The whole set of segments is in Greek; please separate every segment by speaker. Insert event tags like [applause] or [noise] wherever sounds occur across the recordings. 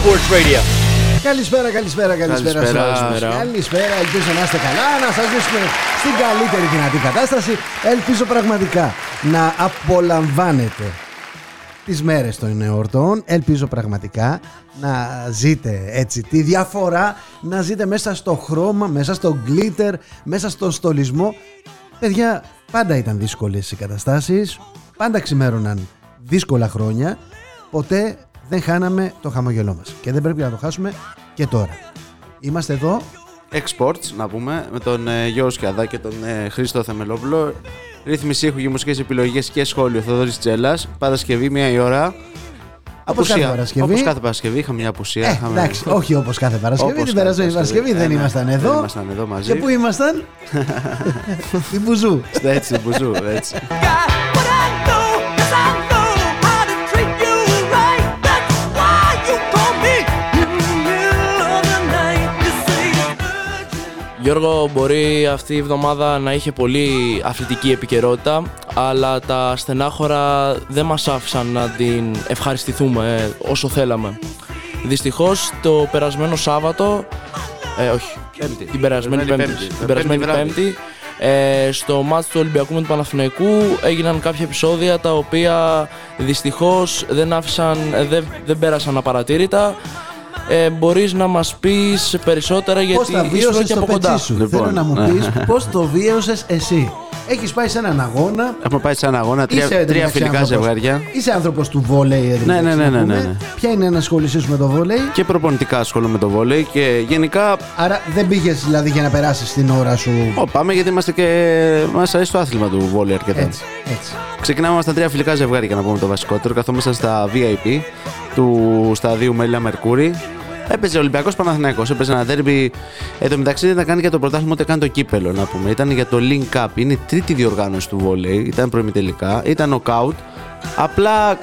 Speaker 1: Sports Radio.
Speaker 2: Καλησπέρα, καλησπέρα, καλησπέρα. σε όλους.
Speaker 3: Καλησπέρα.
Speaker 2: Καλησπέρα, ελπίζω να είστε καλά, να σας βρίσκουμε στην καλύτερη δυνατή κατάσταση. Ελπίζω πραγματικά να απολαμβάνετε τις μέρες των εορτών. Ελπίζω πραγματικά να ζείτε έτσι τη διαφορά, να ζείτε μέσα στο χρώμα, μέσα στο glitter, μέσα στο στολισμό. Παιδιά, πάντα ήταν δύσκολες οι καταστάσεις, πάντα ξημέρωναν δύσκολα χρόνια, ποτέ δεν χάναμε το χαμογελό μας και δεν πρέπει να το χάσουμε και τώρα. Είμαστε εδώ,
Speaker 3: Exports, να πούμε, με τον ε, Γιώργος Σκιαδά και τον ε, Χρήστο Θεμελόπουλο. Ρύθμιση ήχου και μουσικές επιλογές και σχόλιο Θοδωρής Τσέλας. Παρασκευή, μία η ώρα.
Speaker 2: Όπως κάθε Παρασκευή.
Speaker 3: Όπως κάθε Παρασκευή είχαμε μια απουσία.
Speaker 2: ε,
Speaker 3: είχαμε-
Speaker 2: εντάξει, όχι όπως κάθε Παρασκευή,
Speaker 3: Όπως
Speaker 2: την
Speaker 3: κάθε
Speaker 2: περασμένη Παρασκευή δεν
Speaker 3: Ε, ναι,
Speaker 2: ήμασταν
Speaker 3: δεν
Speaker 2: εδώ.
Speaker 3: ήμασταν εδώ μαζί.
Speaker 2: Και πού ήμασταν; [laughs] Στην Μπουζού.
Speaker 3: Έτσι, μπουζού, έτσι.
Speaker 1: Γιώργο, μπορεί αυτή η εβδομάδα να είχε πολύ αθλητική επικαιρότητα, αλλά τα στενάχωρα δεν μας άφησαν να την ευχαριστηθούμε ε, όσο θέλαμε. Δυστυχώς, το περασμένο Σάββατο, ε, όχι,
Speaker 3: Πέμπτη.
Speaker 1: την περασμένη
Speaker 3: Περασμένη
Speaker 1: Πέμπτη,
Speaker 3: Πέμπτη.
Speaker 1: την περασμένη
Speaker 3: Πέμπτη
Speaker 1: Πέμπτη, ε, στο μάτς του Ολυμπιακού με του Παναθηναϊκού έγιναν κάποια επεισόδια τα οποία δυστυχώς δεν άφησαν, ε, δεν, δεν πέρασαν απαρατήρητα. Ε, μπορείς να μας πεις περισσότερα γιατί
Speaker 2: Πώς τα
Speaker 1: ήσουν
Speaker 2: βίωσες
Speaker 1: και
Speaker 2: στο
Speaker 1: από κοντά.
Speaker 2: πετσί σου;
Speaker 3: Λοιπόν,
Speaker 2: Θέλω να μου
Speaker 3: ναι.
Speaker 2: πεις πώς το βίωσες εσύ. Έχεις πάει σε έναν αγώνα.
Speaker 3: Έχουμε πάει σε ένα αγώνα, τρία,
Speaker 2: Είσαι,
Speaker 3: τρία
Speaker 2: εντωμεταξύ,
Speaker 3: φιλικά
Speaker 2: άνθρωπος-
Speaker 3: ζευγάρια.
Speaker 2: Είσαι άνθρωπος του βόλεϊ. εν τω
Speaker 3: Ναι, ναι,
Speaker 2: μεταξύ,
Speaker 3: ναι,
Speaker 2: να
Speaker 3: ναι,
Speaker 2: πούμε.
Speaker 3: ναι, ναι.
Speaker 2: Ποια είναι η ενασχόλησή σου με το βόλεϊ.
Speaker 3: Και προπονητικά ασχολούμαι με το βόλεϊ και γενικά
Speaker 2: Άρα δεν πήγες δηλαδή για να περάσεις την ώρα σου;
Speaker 3: Ω, πάμε γιατί είμαστε και. Μας αρέσει το άθλημα του βόλεϊ αρκετά.
Speaker 2: Έτσι, έτσι.
Speaker 3: Ξεκινάμε στα τρία φιλικά ζευγάρια για να πούμε το βασικότερο. Καθόμαστε στα VIP του σταδίου Μέλια Μερκούρι. Έπαιζε ο Ολυμπιακός Παναθηναϊκός, έπαιζε ένα δέρμπι. Εν τω μεταξύ δεν ήταν καν για το πρωτάθλημα ούτε καν το κύπελο να πούμε. Ήταν για το Link Cup. Είναι η τρίτη διοργάνωση του βόλεϊ. Ήταν προημιτελικά. Ήταν νοκάουτ. Απλά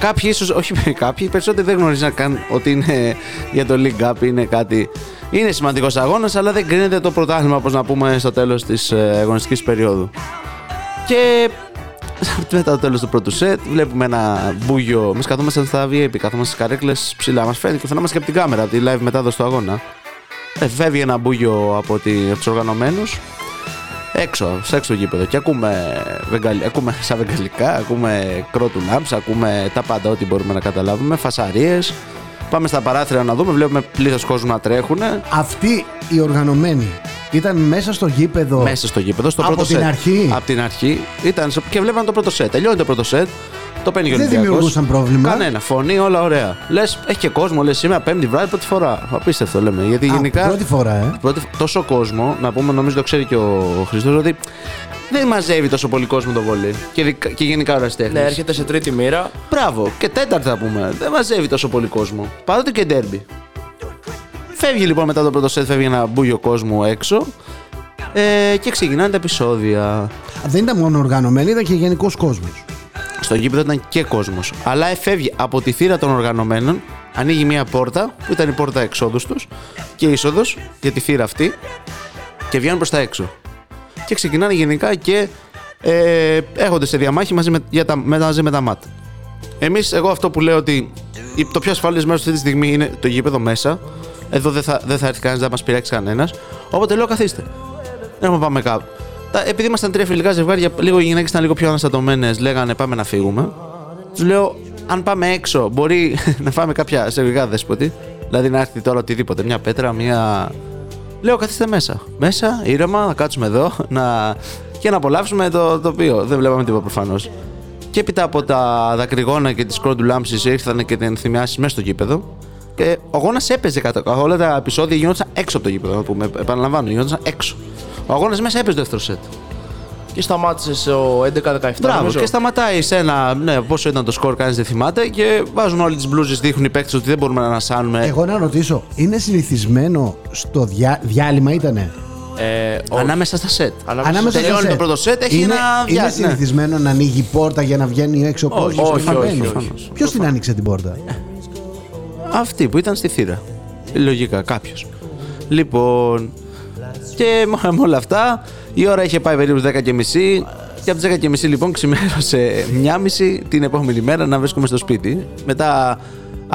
Speaker 3: κάποιοι ίσως, όχι κάποιοι, οι περισσότεροι δεν γνωρίζαν καν ότι είναι για το Link Cup. Είναι κάτι. Είναι σημαντικός αγώνας, αλλά δεν κρίνεται το πρωτάθλημα, όπως να πούμε, στο τέλος της αγωνιστικής περίοδου. Και [laughs] μετά το τέλος του πρώτου σετ, βλέπουμε ένα μπούγιο. Εμείς καθόμασταν στα VIP, καθόμαστε στις καρέκλες ψηλά. Μας φαίνεται και φαινόμαστε και από την κάμερα, από τη live μετάδοση του αγώνα. Ε, φεύγει ένα μπούγιο από, τη, από τους οργανωμένους έξω, σε έξω το γήπεδο. Και ακούμε, βεγγαλ, ακούμε [laughs] σαν βεγγαλικά, ακούμε κρότου λάμψ, ακούμε τα πάντα ό,τι μπορούμε να καταλάβουμε. Φασαρίες. Πάμε στα παράθυρα να δούμε, βλέπουμε πλήθος κόσμου να τρέχουν.
Speaker 2: Αυτοί οι οργανωμένοι ήταν μέσα στο γήπεδο.
Speaker 3: Μέσα στο γήπεδο, στο
Speaker 2: Από
Speaker 3: πρώτο
Speaker 2: την
Speaker 3: σετ.
Speaker 2: αρχή;
Speaker 3: Από την αρχή. Ήταν, στο- και βλέπαν το πρώτο σετ. Τελειώνει το πρώτο σετ. Το παίρνει και ο
Speaker 2: Δεν
Speaker 3: Ολυμπιακός.
Speaker 2: δημιουργούσαν πρόβλημα.
Speaker 3: Κανένα. Φωνή, όλα ωραία. Λες, έχει και κόσμο, λες σήμερα πέμπτη βράδυ, πρώτη φορά. Απίστευτο λέμε. Γιατί
Speaker 2: Α,
Speaker 3: γενικά.
Speaker 2: Πρώτη φορά, ε.
Speaker 3: πρώτη- τόσο κόσμο, να πούμε, νομίζω το ξέρει και ο Χριστός, ότι δεν μαζεύει τόσο πολύ κόσμο το βόλεϊ. Και, δικα- και γενικά ώρα
Speaker 1: Ναι, έρχεται σε τρίτη μοίρα.
Speaker 3: Μπράβο. Και τέταρτη θα πούμε. Δεν μαζεύει τόσο πολύ κόσμο. Παρότι και ντέρμπι. Φεύγει λοιπόν μετά το πρώτο σετ, φεύγει ένα μπούγιο κόσμο έξω. Ε, και ξεκινάνε τα επεισόδια.
Speaker 2: Δεν ήταν μόνο οργανωμένοι, ήταν και γενικός κόσμος.
Speaker 3: Στο γήπεδο ήταν και κόσμος. Αλλά εφεύγει από τη θύρα των οργανωμένων, ανοίγει μια πόρτα, που ήταν η πόρτα εξόδους τους και είσοδος για τη θύρα αυτή, και βγαίνουν προς τα έξω. Και ξεκινάνε γενικά και ε, έχονται σε διαμάχη μαζί με, για τα, με, μαζί με τα ΜΑΤ. Εμείς, εγώ αυτό που λέω ότι η- το πιο ασφαλές μέρος αυτή τη στιγμή είναι το γήπεδο μέσα. Εδώ δεν θα, δεν θα έρθει κανένας, δεν θα μας πειράξει κανένας. Οπότε λέω καθίστε. Δεν έχουμε πάμε κάπου. Τα, επειδή ήμασταν τρία φιλικά ζευγάρια, λίγο οι γυναίκες ήταν λίγο πιο αναστατωμένες, λέγανε πάμε να φύγουμε. Τους λέω, αν πάμε έξω, μπορεί [laughs] να φάμε κάποια σερβικά δέσποτη. Δηλαδή να έρθει τώρα οτιδήποτε, μια πέτρα, μια. Λέω, καθίστε μέσα. Μέσα, ήρεμα, να κάτσουμε εδώ να... και να απολαύσουμε το τοπίο. Δεν βλέπαμε τίποτα προφανώς. Και έπειτα από τα δακρυγόνα και τις κρόντου λάμψη ήρθαν και την θυμιάσει μέσα στο γήπεδο. Και ο αγώνας έπαιζε κατά όλα τα επεισόδια γινόταν έξω από το γήπεδο. Να πούμε. Επαναλαμβάνω, γινόταν έξω. Ο αγώνας μέσα έπαιζε το δεύτερο σετ.
Speaker 1: Και σταμάτησες στο 11-17.
Speaker 3: Μπράβο,
Speaker 1: νομίζω.
Speaker 3: και σταματάει σε ένα. Ναι, πόσο ήταν το σκορ, κανείς δεν θυμάται. Και βάζουν όλε τις μπλούζες, δείχνουν οι παίκτες ότι δεν μπορούμε να ανασάνουμε.
Speaker 2: Εγώ να ρωτήσω, είναι συνηθισμένο στο διά, διάλειμμα ήτανε;
Speaker 1: Ε, ο-
Speaker 3: Ανάμεσα στα σετ.
Speaker 1: Ανάμεσα
Speaker 2: Ανάμεσα
Speaker 3: τελειώνει
Speaker 2: στα
Speaker 3: το πρώτο σετ, έχει
Speaker 2: είναι,
Speaker 3: ένα
Speaker 2: Είναι
Speaker 3: διά- ναι.
Speaker 2: συνηθισμένο να ανοίγει η πόρτα για να βγαίνει έξω ο
Speaker 3: Όχι,
Speaker 2: κόσμος.
Speaker 1: όχι, όχι, όχι.
Speaker 2: Ποιος την άνοιξε την πόρτα; [laughs]
Speaker 3: Αυτή που ήταν στη θύρα. Λογικά, κάποιος. Λοιπόν. Και με με όλα αυτά, η ώρα είχε πάει περίπου 10 και μισή. Και από τις 10 και μισή λοιπόν ξημέρωσε 1.30 την επόμενη μέρα να βρίσκομαι στο σπίτι. Μετά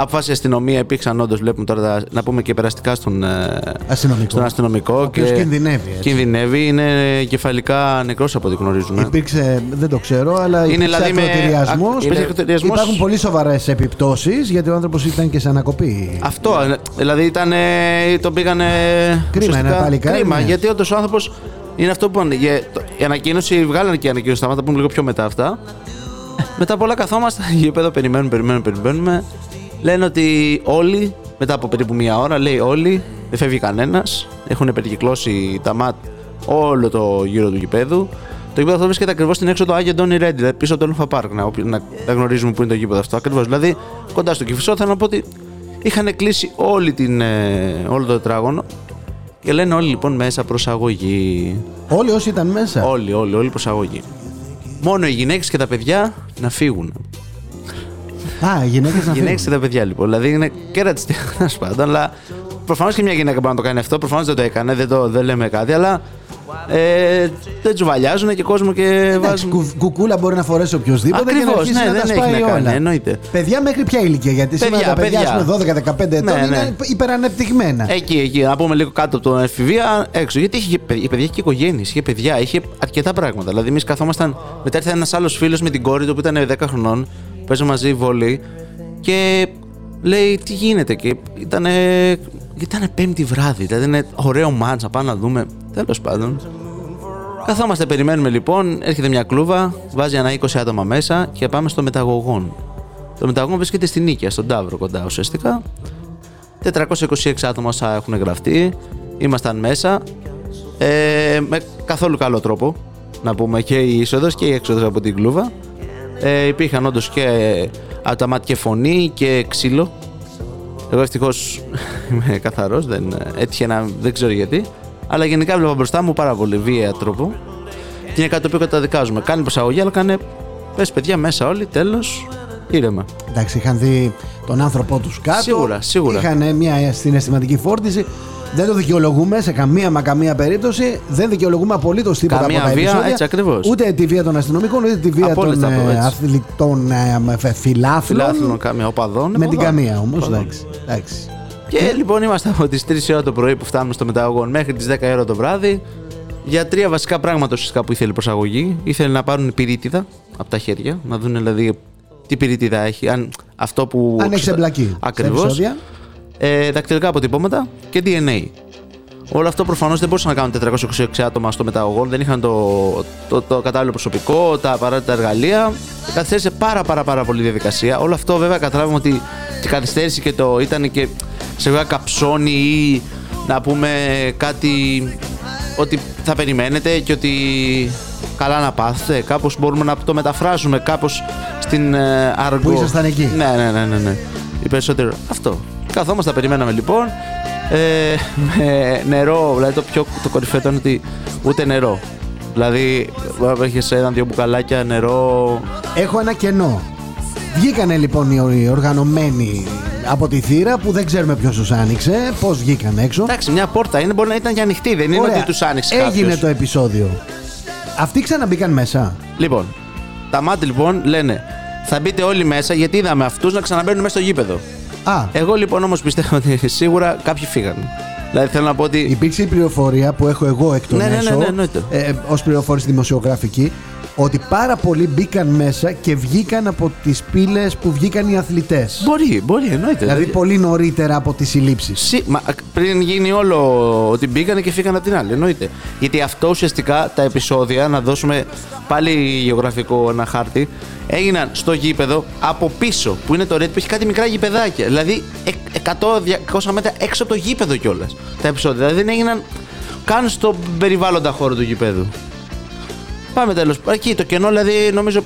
Speaker 3: Αποφάσισε η αστυνομία, υπήρξαν όντως, βλέπουμε τώρα τα- να πούμε και περαστικά στον, ε,
Speaker 2: Αστυνομικό.
Speaker 3: στον αστυνομικό.
Speaker 2: Ο οποίος κινδυνεύει, έτσι.
Speaker 3: Κινδυνεύει, είναι κεφαλικά νεκρός από ό,τι γνωρίζουμε.
Speaker 2: Υπήρξε, δεν το ξέρω, αλλά υπήρξε
Speaker 3: δηλαδή με-
Speaker 2: ακροτηριασμός.
Speaker 3: ακ- υπήρξε ακροτηριασμός.
Speaker 2: Υπάρχουν πολύ σοβαρές επιπτώσεις γιατί ο άνθρωπος ήταν και σε ανακοπή.
Speaker 3: Αυτό, ε, δηλαδή ήταν. ε, τον πήγανε.
Speaker 2: Κρίμα,
Speaker 3: ουσιαστικά-
Speaker 2: ένα παλικάρι,
Speaker 3: Κρίμα,
Speaker 2: ναι.
Speaker 3: γιατί όντως ο άνθρωπος είναι αυτό που είπαν. Για- το- Η ανακοίνωση, βγάλανε και η ανακοίνωση, θα τα πούμε λίγο πιο μετά αυτά. μετά από όλα καθόμαστε, [laughs] γήπεδο, περιμένουμε, περιμένουμε, περιμένουμε. Λένε ότι όλοι, μετά από περίπου μία ώρα, λέει όλοι, δεν φεύγει κανένας. Έχουν περικυκλώσει τα ΜΑΤ όλο το γύρο του γηπέδου. Το γήπεδο αυτό βρίσκεται ακριβώς στην έξοδο Άγιο Ντόνι Ρέντι, δηλαδή πίσω από το Λούφα Πάρκ. Να, να, να γνωρίζουμε που είναι το γήπεδο αυτό. Ακριβώς. Δηλαδή κοντά στο Κυφισό, θέλω να πω ότι είχαν κλείσει όλη την, ε, όλο το τετράγωνο και λένε όλοι λοιπόν μέσα προσαγωγή.
Speaker 2: Όλοι όσοι ήταν μέσα.
Speaker 3: Όλοι, όλοι, όλοι προσαγωγή. Μόνο οι γυναίκες και τα παιδιά να φύγουν.
Speaker 2: Α, οι γυναίκες να
Speaker 3: Οι γυναίκες και
Speaker 2: φύγουν.
Speaker 3: τα παιδιά λοιπόν. Δηλαδή είναι και ρατσιστικά τέλο πάντων, αλλά προφανώς και μια γυναίκα μπορεί να το κάνει αυτό. Προφανώς δεν το έκανε, δεν, το, δεν λέμε κάτι, αλλά ε, δεν τσουβαλιάζουν και κόσμο και
Speaker 2: Εντάξει,
Speaker 3: βάζουν.
Speaker 2: κου- κουκούλα μπορεί να φορέσει οποιοδήποτε και να
Speaker 3: Ακριβώς,
Speaker 2: αρχίσει
Speaker 3: ναι,
Speaker 2: να
Speaker 3: δεν
Speaker 2: τα
Speaker 3: έχει
Speaker 2: σπάει
Speaker 3: να κάνει,
Speaker 2: όλα.
Speaker 3: εννοείται.
Speaker 2: Παιδιά μέχρι ποια ηλικία, γιατί σήμερα
Speaker 3: Παιδιά,
Speaker 2: τα παιδιά,
Speaker 3: παιδιά.
Speaker 2: ας πούμε, 12-15 ετών
Speaker 3: Ναι,
Speaker 2: είναι
Speaker 3: ναι.
Speaker 2: υπερανεπτυγμένα.
Speaker 3: Εκεί, εκεί, να πούμε λίγο κάτω από τον εφηβεία, έξω. Γιατί είχε, και παιδιά- η παιδιά είχε οικογένειες, είχε παιδιά, είχε αρκετά πράγματα. Δηλαδή, εμείς καθόμασταν. Μετά ήρθε ένας άλλος φίλος με την κόρη του που ήταν 10 χρονών, παίζαμε μαζί βόλεϊ και λέει τι γίνεται. Και ήταν. Ήταν πέμπτη βράδυ, δηλαδή είναι ωραίο μάτς να πάμε να δούμε. Τέλος πάντων. Καθόμαστε, περιμένουμε λοιπόν, έρχεται μια κλούβα, βάζει ένα 20 άτομα μέσα και πάμε στο μεταγωγόν. Το μεταγωγόν βρίσκεται στην Νίκαια, στον Ταύρο κοντά ουσιαστικά. 426 άτομα όσα έχουν γραφτεί. Ήμασταν μέσα. Ε, με καθόλου καλό τρόπο. Να πούμε και η είσοδο και η έξοδο από την κλούβα. Ε, υπήρχαν όντως και από τα μάτια και φωνή και ξύλο. Εγώ ευτυχώς [laughs] είμαι καθαρός, δεν έτυχε να. δεν ξέρω γιατί. Αλλά γενικά βλέπα μπροστά μου πάρα πολύ βία τρόπο. Και είναι κάτι το οποίο καταδικάζουμε. Κάνει προσαγωγή, αλλά κάνε. Πες παιδιά μέσα όλοι, τέλος. Ήρεμα.
Speaker 2: Εντάξει, είχαν δει τον άνθρωπό τους κάτω.
Speaker 3: Σίγουρα, σίγουρα.
Speaker 2: Είχαν μια συναισθηματική φόρτιση. Δεν το δικαιολογούμε σε καμία μα καμία περίπτωση. Δεν δικαιολογούμε απολύτως τίποτα
Speaker 3: Καμία
Speaker 2: από τα
Speaker 3: βία,
Speaker 2: επεισόδια.
Speaker 3: έτσι ακριβώς.
Speaker 2: Ούτε τη βία των αστυνομικών, ούτε τη βία
Speaker 3: Απόλυτα,
Speaker 2: των ε,
Speaker 3: έτσι.
Speaker 2: αθλητών ε, ε, φιλάθλων.
Speaker 3: Φιλάθλων, καμία οπαδών.
Speaker 2: Με την
Speaker 3: οπαδών.
Speaker 2: καμία όμως.
Speaker 3: Οπαδών.
Speaker 2: Εντάξει. εντάξει.
Speaker 3: Και λοιπόν είμαστε από τις 3 η ώρα το πρωί που φτάνουμε στο μεταγωγόν μέχρι τις 10 η ώρα το βράδυ. Για τρία βασικά πράγματα ουσιαστικά που ήθελε η προσαγωγή. Ήθελε να πάρουν πυρίτιδα από τα χέρια, να δουν δηλαδή τι πυρίτιδα έχει, αν αυτό που.
Speaker 2: Αν έχει εμπλακεί. σε
Speaker 3: Ακριβώς.
Speaker 2: Επεισόδια.
Speaker 3: Ε, δακτυλικά αποτυπώματα και DNA. Όλο αυτό προφανώς δεν μπορούσαν να κάνουν 426 άτομα στο μεταγωγόν, δεν είχαν το, το, το κατάλληλο προσωπικό, τα απαραίτητα εργαλεία. Καθυστέρησε πάρα πάρα πάρα πολύ η διαδικασία. Όλο αυτό βέβαια καταλάβαμε ότι η καθυστέρηση και το ήταν και σε βέβαια καψώνει ή να πούμε κάτι ότι θα περιμένετε και ότι καλά να πάθετε. Κάπως μπορούμε να το μεταφράσουμε κάπως στην ε, αργό.
Speaker 2: Που ήσασταν εκεί.
Speaker 3: Ναι, ναι, ναι, ναι, ναι. Οι περισσότεροι. Αυτό. Καθόμαστε, περιμέναμε λοιπόν. Ε, με νερό, δηλαδή το πιο το κορυφαίο ήταν ότι ούτε νερό. Δηλαδή, έχεις ένα-δύο μπουκαλάκια νερό.
Speaker 2: Έχω ένα κενό. Βγήκανε λοιπόν οι οι οργανωμένοι από τη θύρα που δεν ξέρουμε ποιος τους άνοιξε, πώς βγήκαν έξω.
Speaker 3: Εντάξει, μια πόρτα είναι, μπορεί να ήταν και ανοιχτή, δεν είναι
Speaker 2: Ωραία.
Speaker 3: ότι τους άνοιξε
Speaker 2: Έγινε
Speaker 3: κάποιος.
Speaker 2: το επεισόδιο. Αυτοί ξαναμπήκαν μέσα.
Speaker 3: Λοιπόν, τα μάτια λοιπόν λένε θα μπείτε όλοι μέσα γιατί είδαμε αυτούς να ξαναμπαίνουν μέσα στο γήπεδο.
Speaker 2: Α,
Speaker 3: Εγώ λοιπόν όμως πιστεύω ότι σίγουρα κάποιοι φύγαν. Δηλαδή θέλω να πω ότι.
Speaker 2: υπήρξε η πληροφορία που έχω εγώ εκ των
Speaker 3: Ναι, ναι, ναι,
Speaker 2: έσω,
Speaker 3: ναι, εννοείται.
Speaker 2: ε, ως πληροφόρηση δημοσιογραφική ότι πάρα πολλοί μπήκαν μέσα και βγήκαν από τις πύλες που βγήκαν οι αθλητές.
Speaker 3: Μπορεί, μπορεί, εννοείται.
Speaker 2: Δηλαδή πολύ νωρίτερα από τις συλλήψεις.
Speaker 3: Συ- μα, πριν γίνει όλο ότι μπήκανε και φύγανε από την άλλη, εννοείται. Γιατί αυτό ουσιαστικά τα επεισόδια, να δώσουμε πάλι γεωγραφικό ένα χάρτη, έγιναν στο γήπεδο από πίσω που είναι το Red που έχει κάτι μικρά γηπεδάκια. Δηλαδή 100-200 μέτρα έξω από το γήπεδο κιόλας. Τα επεισόδια. Δηλαδή δεν έγιναν καν στο περιβάλλοντα χώρο του γηπέδου. Πάμε τέλος. Εκεί το κενό, δηλαδή νομίζω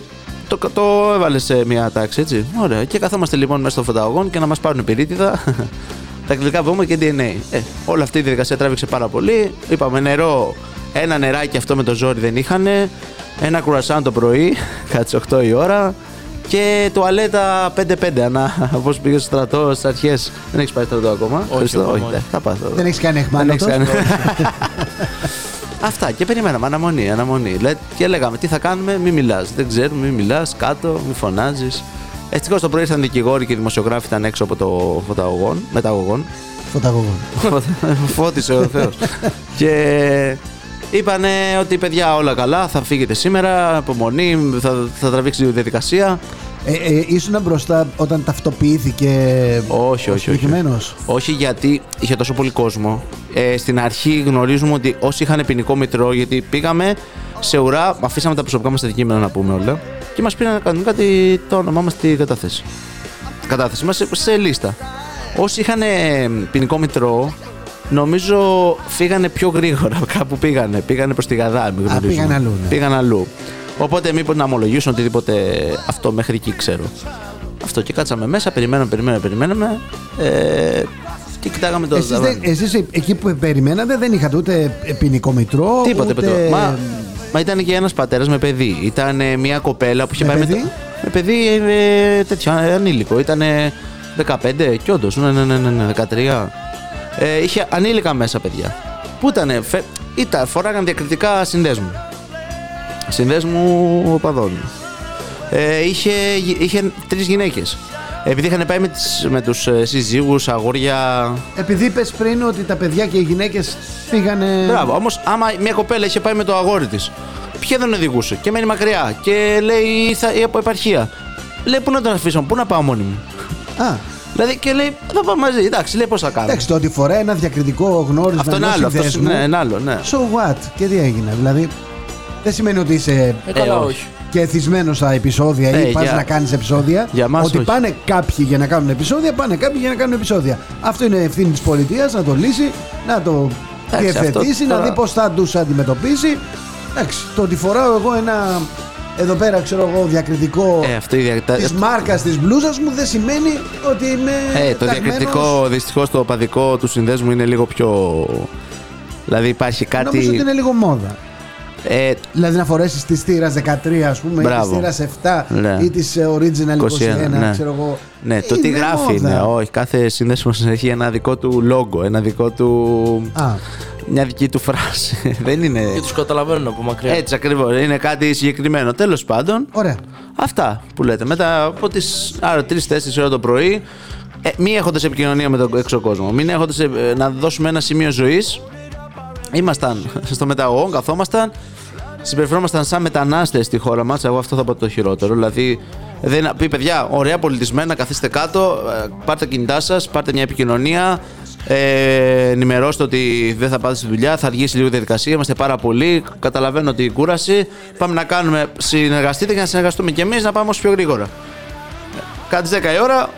Speaker 3: το, το έβαλε σε μια τάξη, έτσι. Ωραία. Και καθόμαστε λοιπόν μέσα στο φωταγόν και να μας πάρουν πυρίτιδα. [laughs] τα αγγλικά πούμε και DNA. Ε, όλη αυτή η διαδικασία τράβηξε πάρα πολύ. Είπαμε νερό, ένα νεράκι αυτό με το ζόρι δεν είχαν. Ένα κουρασάν το πρωί, [laughs] κάτσε 8 η ώρα. Και τουαλέτα 5-5 ανά. [laughs] Όπως πήγε στο στρατό στις αρχές. Δεν έχεις πάει στρατό ακόμα. Χριστό,
Speaker 1: ακόμα,
Speaker 3: όχι.
Speaker 1: όχι.
Speaker 3: ναι, Θα πάθω.
Speaker 2: Δεν έχεις κάνει
Speaker 3: Δεν έχεις
Speaker 2: εχμάλωτος;
Speaker 3: κάνει. Αυτά και περιμέναμε, αναμονή, αναμονή. Λέ- Και λέγαμε τι θα κάνουμε, μη μιλάς. Δεν ξέρουμε, μη μιλάς, κάτω, μη φωνάζεις. Ευτυχώς το πρωί ήρθαν δικηγόροι και οι δημοσιογράφοι ήταν έξω από το φωταγωγόν, μεταγωγόν.
Speaker 2: Φωταγωγόν. [laughs]
Speaker 3: Φώτισε ο Θεός. [laughs] και είπανε ότι παιδιά όλα καλά, θα φύγετε σήμερα, απομονή, θα, θα τραβήξει η διαδικασία.
Speaker 2: Ε, ε, ήσουν μπροστά όταν ταυτοποιήθηκε
Speaker 3: Όχι,
Speaker 2: ο
Speaker 3: όχι, όχι.
Speaker 2: συγκεκριμένος;
Speaker 3: Όχι γιατί είχε τόσο πολύ κόσμο. Ε, στην αρχή γνωρίζουμε ότι όσοι είχαν ποινικό μητρό, γιατί πήγαμε σε ουρά, αφήσαμε τα προσωπικά μας αντικείμενα να πούμε όλα και μας πήραν κανονικά κάτι, το όνομά μας στην κατάθεση. Κατάθεση μας σε, σε λίστα. Όσοι είχαν ε, ποινικό μητρό, νομίζω φύγανε πιο γρήγορα. [laughs] Κάπου πήγανε. Πήγανε προς τη Γαδά, μην
Speaker 2: Α,
Speaker 3: γνωρίζουμε.
Speaker 2: πήγαν αλλού, ναι.
Speaker 3: Πήγαν αλλού. Οπότε μήπως να ομολογήσουν οτιδήποτε αυτό μέχρι εκεί ξέρω. Αυτό και κάτσαμε μέσα, περιμέναμε, περιμέναμε, περιμέναμε. Ε, και κοιτάγαμε το
Speaker 2: Εσείς, δεν,
Speaker 3: ταβάνι.
Speaker 2: εσείς εκεί που περιμένατε δεν είχατε ούτε ποινικό μητρό,
Speaker 3: Τίποτε,
Speaker 2: ούτε...
Speaker 3: τίποτε. Μα, μα ήταν και ένας πατέρας με παιδί. Ήταν ε, μια κοπέλα που είχε
Speaker 2: Με
Speaker 3: πάει
Speaker 2: παιδί;
Speaker 3: με. το- Με παιδί ε, τέτοιο, ε, ανήλικο. Ήταν 15 και όντως. Ναι, ναι, ναι, ναι, ναι, 13. Ε, είχε ανήλικα μέσα παιδιά. Πού ήταν, φε... ήταν, φοράγαν διακριτικά συνδέσμου. Συνδέσμου οπαδών. Ε, είχε, είχε τρεις γυναίκες. Επειδή είχαν πάει με, τις, με τους ε, σύζυγους, αγόρια,
Speaker 2: Επειδή είπες πριν ότι τα παιδιά και οι γυναίκες πήγανε...
Speaker 3: Μπράβο, όμως άμα μια κοπέλα είχε πάει με το αγόρι της, ποια δεν οδηγούσε; Και μένει μακριά και λέει ήρθα ή από επαρχία. Λέει πού να τον αφήσω, πού να πάω μόνη μου;
Speaker 2: Α,
Speaker 3: Δηλαδή και λέει θα πάω μαζί, εντάξει, λέει πώς θα κάνω.
Speaker 2: εντάξει, το ότι φοράει ένα διακριτικό γνώρισμα
Speaker 3: Αυτό είναι
Speaker 2: ενός
Speaker 3: άλλο, αυτό
Speaker 2: συνδέσμου,
Speaker 3: είναι ένα άλλο, ναι.
Speaker 2: So what, και τι έγινε, δηλαδή δεν σημαίνει ότι είσαι
Speaker 1: Ε, καλά,
Speaker 3: όχι.
Speaker 1: όχι.
Speaker 2: και εθισμένος στα επεισόδια
Speaker 3: Ε,
Speaker 2: ή πας
Speaker 3: για-
Speaker 2: να κάνεις επεισόδια.
Speaker 3: Για μας
Speaker 2: ότι
Speaker 3: όχι.
Speaker 2: πάνε κάποιοι για να κάνουν επεισόδια, πάνε κάποιοι για να κάνουν επεισόδια. Αυτό είναι ευθύνη της πολιτείας να το λύσει, να το
Speaker 3: Εντάξει,
Speaker 2: διευθετήσει,
Speaker 3: αυτό
Speaker 2: να
Speaker 3: τώρα-
Speaker 2: δει πώς θα τους αντιμετωπίσει. Εντάξει, το ότι φοράω εγώ ένα εδώ πέρα ξέρω εγώ διακριτικό
Speaker 3: Ε, αυτό η δια...
Speaker 2: της μάρκας της μπλούζας μου δεν σημαίνει ότι είμαι
Speaker 3: ε, το
Speaker 2: ταγμένος.
Speaker 3: διακριτικό δυστυχώς το οπαδικό του συνδέσμου είναι λίγο πιο. Δηλαδή υπάρχει κάτι.
Speaker 2: Νομίζω ότι είναι λίγο μόδα.
Speaker 3: Ε,
Speaker 2: Δηλαδή να φορέσεις τη στήρα 13, ας πούμε,
Speaker 3: Μπράβο.
Speaker 2: ή τη στήρα 7
Speaker 3: Ναι.
Speaker 2: ή της original 21,
Speaker 3: 21, ναι.
Speaker 2: ξέρω εγώ.
Speaker 3: ναι, το τι γράφει
Speaker 2: μόδα.
Speaker 3: είναι. Όχι, κάθε σύνδεσμο [laughs] έχει ένα δικό του λόγο, ένα δικό του.
Speaker 2: Α,
Speaker 3: Μια δική του φράση. [laughs] Δεν είναι.
Speaker 1: Και τους καταλαβαίνουν από μακριά.
Speaker 3: Έτσι ακριβώς. Είναι κάτι συγκεκριμένο. Τέλος πάντων,
Speaker 2: ωραία.
Speaker 3: αυτά που λέτε. Μετά από τις 3-4 ώρα το πρωί, ε, μη έχοντας επικοινωνία με τον έξω κόσμο, μην έχοντας να δώσουμε ένα σημείο ζωής, ήμασταν στο μεταγωγό, καθόμασταν, συμπεριφερόμασταν σαν μετανάστες στη χώρα μας. Εγώ αυτό θα πω το χειρότερο. Δηλαδή, δεν, πει παιδιά, ωραία πολιτισμένα, καθίστε κάτω, ε, πάρτε τα κινητά σας, πάρτε μια επικοινωνία. Ε, ενημερώστε ότι δεν θα πάτε στη δουλειά, θα αργήσει λίγο η διαδικασία. Είμαστε πάρα πολλοί. Καταλαβαίνω την κούραση. Πάμε να κάνουμε, συνεργαστείτε και να συνεργαστούμε κι εμείς να πάμε όσο πιο γρήγορα. Κάτι 10 η ώρα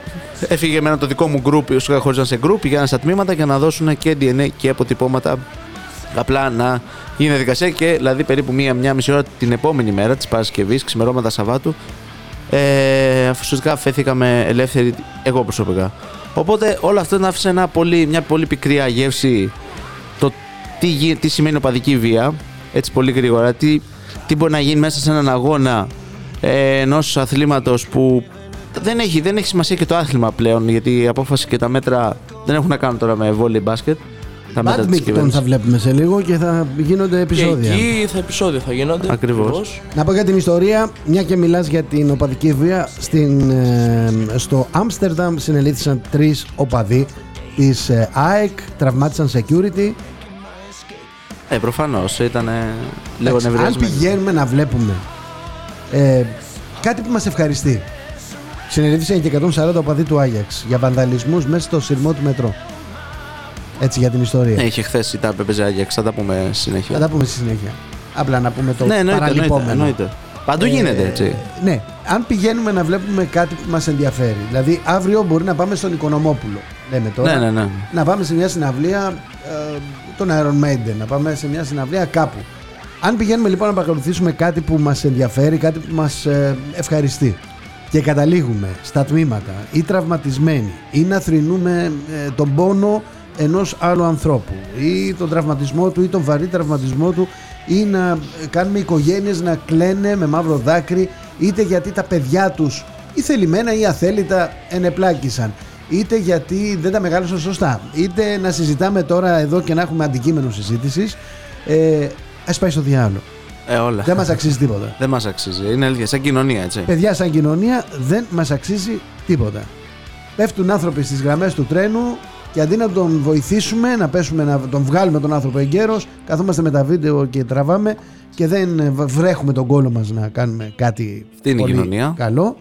Speaker 3: έφυγε εμένα το δικό μου γκρουπ, ουσιαστικά χώριζαν σε γκρουπ, πηγαίναν στα τμήματα για να δώσουν και DNA και αποτυπώματα. Απλά να γίνει διαδικασία και δηλαδή περίπου μία, μία μισή ώρα την επόμενη μέρα της Παρασκευής, ξημερώματα Σαββάτου, ε, ουσιαστικά φέθηκαμε ελεύθεροι εγώ προσωπικά. Οπότε όλο αυτό να άφησε ένα πολύ, μια πολύ πικρή γεύση το τι, γι- τι σημαίνει οπαδική βία, έτσι πολύ γρήγορα, τι, τι μπορεί να γίνει μέσα σε έναν αγώνα ε, ενός αθλήματος που δεν έχει, δεν έχει σημασία και το άθλημα πλέον, γιατί η απόφαση και τα μέτρα δεν έχουν να κάνουν τώρα με βόλεϊ μπάσκετ. Τα μέτρα της
Speaker 2: Badminton
Speaker 3: κυβέρνησης.
Speaker 2: θα βλέπουμε σε λίγο και θα γίνονται
Speaker 1: Και
Speaker 2: επεισόδια.
Speaker 1: εκεί θα επεισόδια θα γίνονται.
Speaker 3: Ακριβώς.
Speaker 2: Να πω για την ιστορία, μια και μιλάς για την οπαδική βία, στην, ε, στο Άμστερνταμ συνελήφθησαν τρεις οπαδοί της ε, ΑΕΚ, τραυμάτισαν security.
Speaker 3: Ε, προφανώς ήταν λίγο
Speaker 2: Εντάξει, Αν
Speaker 3: νευριασμένο.
Speaker 2: πηγαίνουμε να βλέπουμε ε, κάτι που μας ευχαριστεί. Συνελήφθησαν και 140 οπαδοί του Άγιαξ για βανδαλισμούς μέσα στο σειρμό του μετρό. Έτσι για την ιστορία.
Speaker 3: Ναι, είχε χθες τα πεπεζάκια, θα τα πούμε στη
Speaker 2: Θα
Speaker 3: συνέχεια.
Speaker 2: τα πούμε στη συνέχεια. Απλά να πούμε το
Speaker 3: Ναι, εννοείται, εννοείται,
Speaker 2: παραλυπόμενο.
Speaker 3: εννοείται. Παντού
Speaker 2: Ε,
Speaker 3: γίνεται έτσι.
Speaker 2: Ναι, αν πηγαίνουμε να βλέπουμε κάτι που μας ενδιαφέρει. Δηλαδή, αύριο μπορεί να πάμε στον Οικονομόπουλο. Λέμε τώρα.
Speaker 3: Ναι, ναι, ναι.
Speaker 2: Να πάμε σε μια συναυλία ε, των Iron Maiden. Να πάμε σε μια συναυλία κάπου. Αν πηγαίνουμε λοιπόν να παρακολουθήσουμε κάτι που μας ενδιαφέρει, κάτι που μας ε, ευχαριστεί και καταλήγουμε στα τμήματα ή τραυματισμένοι ή να θρυνούμε ε, τον πόνο ενός άλλου ανθρώπου ή τον τραυματισμό του ή τον βαρύ τραυματισμό του ή να ε, κάνουμε οικογένειες να κλαίνε με μαύρο δάκρυ είτε γιατί τα παιδιά τους ή θελημένα ή αθέλητα ενεπλάκησαν είτε γιατί δεν τα μεγάλωσαν σωστά είτε να συζητάμε τώρα εδώ και να έχουμε αντικείμενο συζήτησης ε, ας πάει στο διάλογο
Speaker 3: Ε, όλα.
Speaker 2: Δεν μας αξίζει τίποτα.
Speaker 3: Δεν μας αξίζει. Είναι αλήθεια. Σαν κοινωνία, έτσι.
Speaker 2: Παιδιά, σαν κοινωνία δεν μας αξίζει τίποτα. Πέφτουν άνθρωποι στις γραμμές του τρένου και αντί να τον βοηθήσουμε, να πέσουμε, να τον βγάλουμε τον άνθρωπο εγκαίρω, καθόμαστε με τα βίντεο και τραβάμε και δεν ε, βρέχουμε τον κόλο μας να κάνουμε κάτι
Speaker 3: Αυτή είναι η
Speaker 2: πολύ
Speaker 3: κοινωνία.
Speaker 2: καλό.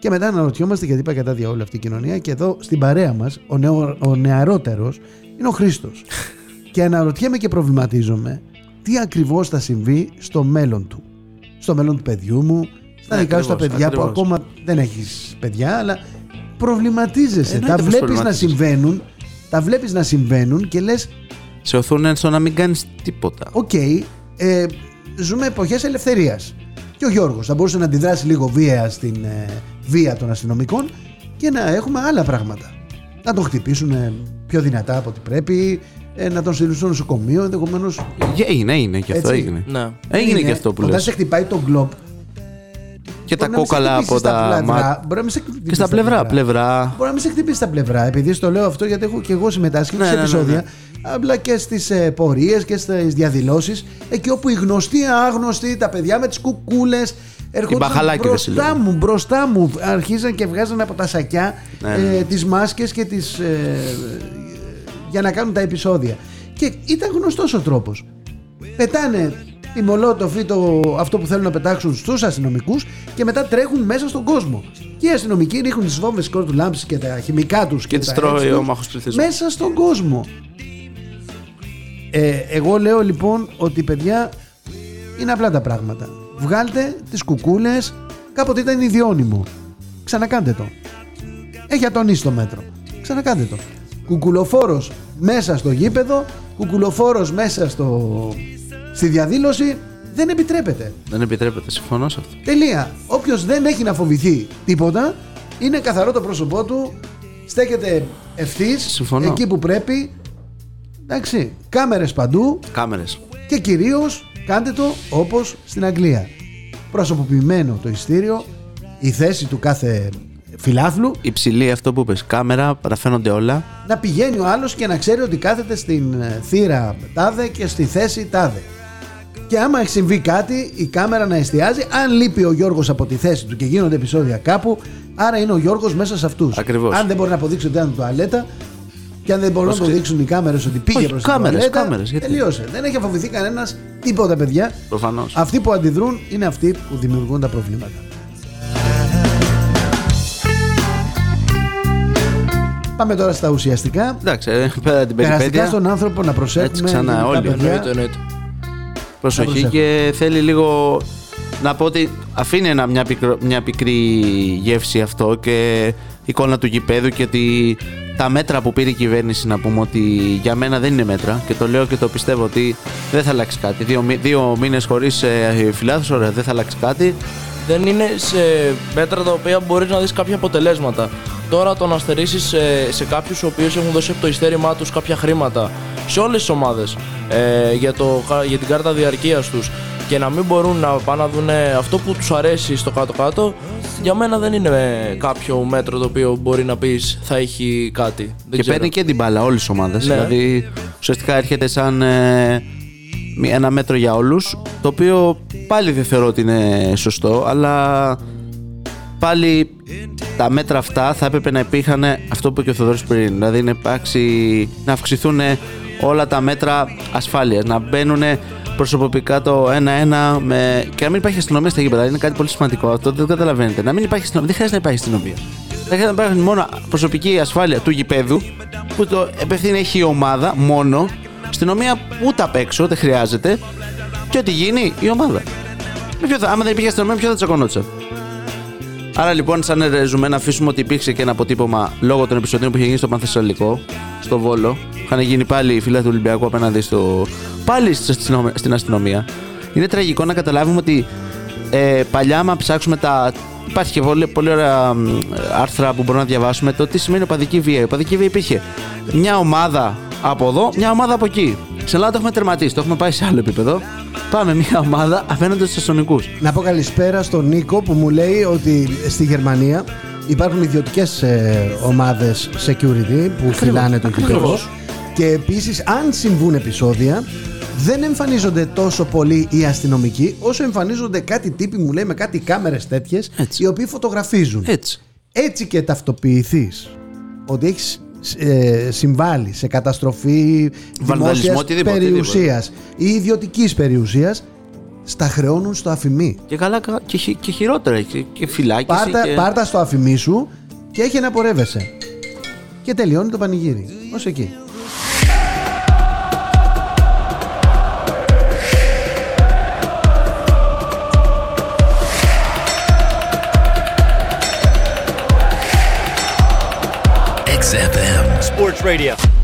Speaker 2: Και μετά αναρωτιόμαστε γιατί πάει κατά διαόλου αυτή η κοινωνία. Και εδώ στην παρέα μας, ο, νεο, ο νεαρότερος είναι ο Χρήστος. [laughs] και αναρωτιέμαι και προβληματίζομαι τι ακριβώς θα συμβεί στο μέλλον του. Στο μέλλον του παιδιού μου, στα
Speaker 3: Ναι,
Speaker 2: δικά σου τα
Speaker 3: ακριβώς,
Speaker 2: παιδιά που
Speaker 3: ακριβώς.
Speaker 2: ακόμα δεν έχεις παιδιά, αλλά προβληματίζεσαι.
Speaker 3: Εννοείται
Speaker 2: τα
Speaker 3: πως
Speaker 2: βλέπεις να
Speaker 3: προβληματίζεσαι.
Speaker 2: συμβαίνουν, τα βλέπεις να συμβαίνουν και λες:
Speaker 3: Σε οθούν στο να μην κάνεις τίποτα.
Speaker 2: Οκ, ε, ζούμε εποχές ελευθερίας. Και ο Γιώργος θα μπορούσε να αντιδράσει λίγο βία στην ε, βία των αστυνομικών και να έχουμε άλλα πράγματα. Να τον χτυπήσουν ε, πιο δυνατά από ό,τι πρέπει, ε, να τον στείλουν στο νοσοκομείο, ενδεχομένως.
Speaker 3: Έγινε, έγινε και αυτό
Speaker 2: Έτσι.
Speaker 3: έγινε.
Speaker 1: Ναι.
Speaker 3: Έγινε και αυτό που
Speaker 2: Όταν
Speaker 3: λες.
Speaker 2: σε χτυπάει τον γκλοπ.
Speaker 3: Και τα
Speaker 2: μπορεί να μην σε
Speaker 3: κόκαλα
Speaker 2: χτυπήσεις
Speaker 3: από
Speaker 2: στα
Speaker 3: τα
Speaker 2: πλευρά,
Speaker 3: μάτια.
Speaker 2: Μπορεί να μην σε χτυπήσεις
Speaker 3: Και στα πλευρά, πλευρά.
Speaker 2: Μπορεί να μην σε χτυπήσεις στα πλευρά, επειδή στο λέω αυτό γιατί έχω και εγώ συμμετάσχει
Speaker 3: Ναι,
Speaker 2: σε
Speaker 3: ναι, ναι,
Speaker 2: επεισόδια.
Speaker 3: ναι.
Speaker 2: Απλά και στις ε, πορείες και στις διαδηλώσεις. Εκεί όπου οι γνωστοί άγνωστοι, τα παιδιά με τις κουκούλες. Έρχονταν
Speaker 3: μπαχαλάκιδες
Speaker 2: μπροστά
Speaker 3: λέγονται.
Speaker 2: μου, μπροστά μου. Αρχίζαν και βγάζαν από τα σακιά
Speaker 3: Ναι,
Speaker 2: ε,
Speaker 3: ναι.
Speaker 2: τις μάσκες και τις, ε, για να κάνουν τα επεισόδια. Και ήταν γνωστός ο τρόπος. Πετάνε τη μολότοφ ή το, αυτό που θέλουν να πετάξουν στους αστυνομικούς και μετά τρέχουν μέσα στον κόσμο. Και οι αστυνομικοί ρίχνουν τις βόμβες κόρτου λάμψης και τα χημικά τους
Speaker 3: Και τις
Speaker 2: τα
Speaker 3: τρώει
Speaker 2: έτσι
Speaker 3: ο
Speaker 2: τους
Speaker 3: μάχος πληθυσμός.
Speaker 2: Μέσα στον κόσμο. Ε, εγώ λέω λοιπόν ότι παιδιά είναι απλά τα πράγματα. Βγάλτε τις κουκούλες, κάποτε ήταν ιδιώνυμο. Ξανακάντε το. Έχει ατονίσει το μέτρο. Ξανακάντε το. Κουκουλοφόρος μέσα στο γήπεδο, κουκουλοφόρος μέσα στο... στη διαδήλωση δεν επιτρέπεται.
Speaker 3: Δεν επιτρέπεται, συμφωνώ σε αυτό.
Speaker 2: Τελεία. Όποιος δεν έχει να φοβηθεί τίποτα, είναι καθαρό το πρόσωπό του, στέκεται ευθύς
Speaker 3: Συμφωνώ.
Speaker 2: εκεί που πρέπει. Εντάξει, κάμερες παντού
Speaker 3: Κάμερες.
Speaker 2: και κυρίως κάντε το όπως στην Αγγλία. Προσωποποιημένο το ειστήριο, η θέση του κάθε φιλάθλου,
Speaker 3: Υψηλή αυτό που είπες. Κάμερα, παραφαίνονται όλα.
Speaker 2: να πηγαίνει ο άλλος και να ξέρει ότι κάθεται στην ε, θύρα τάδε και στη θέση τάδε. Και άμα έχει συμβεί κάτι, η κάμερα να εστιάζει. Αν λείπει ο Γιώργος από τη θέση του και γίνονται επεισόδια κάπου, άρα είναι ο Γιώργος μέσα σε αυτούς.
Speaker 3: Ακριβώς.
Speaker 2: Αν δεν μπορεί να αποδείξει ότι ήταν τουαλέτα, και αν δεν μπορούν να το
Speaker 3: Πρόσεξε.
Speaker 2: δείξουν οι κάμερες ότι πήγε
Speaker 3: Όχι,
Speaker 2: προς την
Speaker 3: κάμερες,
Speaker 2: τουαλέτα,
Speaker 3: κάμερες, γιατί;
Speaker 2: τελείωσε. Δεν έχει αφοβηθεί κανένας τίποτα, παιδιά.
Speaker 3: Προφανώς.
Speaker 2: Αυτοί που αντιδρούν είναι αυτοί που δημιουργούν τα προβλήματα. Πάμε τώρα στα ουσιαστικά.
Speaker 3: Εντάξει, ε, πέρα την
Speaker 2: Περαστικά
Speaker 3: περιπέτεια.
Speaker 2: στον άνθρωπο να προσέχουμε.
Speaker 3: Έτσι ξανά
Speaker 2: γενικά,
Speaker 3: όλοι.
Speaker 2: παιδιά.
Speaker 1: Εννοείται, εννοείται.
Speaker 3: Προσοχή
Speaker 2: προσέχουμε.
Speaker 3: και θέλει λίγο να πω ότι αφήνει ένα, μια, πικρο- μια πικρή γεύση αυτό και εικόνα του γηπέδου και ότι τα μέτρα που πήρε η κυβέρνηση να πούμε ότι για μένα δεν είναι μέτρα και το λέω και το πιστεύω ότι δεν θα αλλάξει κάτι. Δύο, μη- δύο μήνες χωρίς ε, φιλάθλους, ωραία, δεν θα αλλάξει κάτι.
Speaker 1: δεν είναι σε μέτρα τα οποία μπορείς να δεις κάποια αποτελέσματα. Τώρα το να στερήσεις σε, σε κάποιους οι οποίοι έχουν δώσει από το ειστέρημά τους κάποια χρήματα σε όλες τις ομάδες ε, για, το, για την κάρτα διαρκείας τους και να μην μπορούν να πάνε να δουν αυτό που τους αρέσει στο κάτω-κάτω, για μένα δεν είναι κάποιο μέτρο το οποίο μπορεί να πεις θα έχει κάτι. Δεν
Speaker 3: και
Speaker 1: ξέρω.
Speaker 3: παίρνει και την μπάλα όλες τις ομάδες.
Speaker 1: Ναι.
Speaker 3: Δηλαδή ουσιαστικά έρχεται σαν ε, μη- ένα μέτρο για όλους. Το οποίο πάλι δεν θεωρώ ότι είναι σωστό, αλλά πάλι τα μέτρα αυτά θα έπρεπε να υπήρχαν αυτό που είπε και ο Θοδωρής πριν. Δηλαδή να, υπάρξει, να αυξηθούν όλα τα μέτρα ασφάλειας. Να μπαίνουν προσωπικά το ένα-ένα με... και να μην υπάρχει αστυνομία στα γήπεδα. Είναι κάτι πολύ σημαντικό. Αυτό δεν το καταλαβαίνετε. Να μην υπάρχει αστυνομία. Δεν χρειάζεται να υπάρχει αστυνομία. Θα χρειάζεται να υπάρχει μόνο προσωπική ασφάλεια του γηπέδου που το επευθύνει έχει η ομάδα μόνο. Αστυνομία ούτε απ' έξω, δεν χρειάζεται. Και ό,τι γίνει η ομάδα. Με ποιο θα, άμα δεν υπήρχε αστυνομία, ποιο θα τσακωνόταν. Άρα λοιπόν, σαν ρεζουμέ, να αφήσουμε ότι υπήρξε και ένα αποτύπωμα λόγω των επεισοδίων που είχε γίνει στο Πανθεσσαλικό, στο Βόλο. Είχαν γίνει πάλι οι φίλοι του Ολυμπιακού απέναντι στο. πάλι στην αστυνομία- στην αστυνομία. Είναι τραγικό να καταλάβουμε ότι ε, παλιά, άμα ψάξουμε τα. Υπάρχει και πολύ, πολύ ωραία μ, άρθρα που μπορούμε να διαβάσουμε το τι σημαίνει οπαδική βία. Η οπαδική βία υπήρχε μια ομάδα από εδώ, μια ομάδα από εκεί. Στην Ελλάδα το έχουμε τερματίσει, το έχουμε πάει σε άλλο επίπεδο. Πάμε μια ομάδα απέναντι στους αστυνομικού.
Speaker 2: Να πω καλησπέρα στον Νίκο που μου λέει ότι στη Γερμανία υπάρχουν ιδιωτικές ομάδες security που φυλάνε το γήπεδο. Και επίσης, αν συμβούν επεισόδια, δεν εμφανίζονται τόσο πολύ οι αστυνομικοί όσο εμφανίζονται κάτι τύποι μου λέει με κάτι κάμερες τέτοιες
Speaker 3: Έτσι.
Speaker 2: οι οποίοι φωτογραφίζουν.
Speaker 3: Έτσι.
Speaker 2: Έτσι και ταυτοποιηθείς ότι έχεις ε, συμβάλει σε καταστροφή
Speaker 3: Βανδαλισμό,
Speaker 2: δημόσιας
Speaker 3: οτιδήποτε,
Speaker 2: περιουσίας ή ιδιωτικής περιουσίας στα χρεώνουν στο αφημί.
Speaker 3: Και καλά κα- και, χει- και χειρότερα. Και, και φυλάκιση.
Speaker 2: Πάρτα,
Speaker 3: και...
Speaker 2: πάρτα στο αφημί σου και έχει να πορεύεσαι. Και τελειώνει το πανηγύρι. Ως εκεί.
Speaker 4: Radio.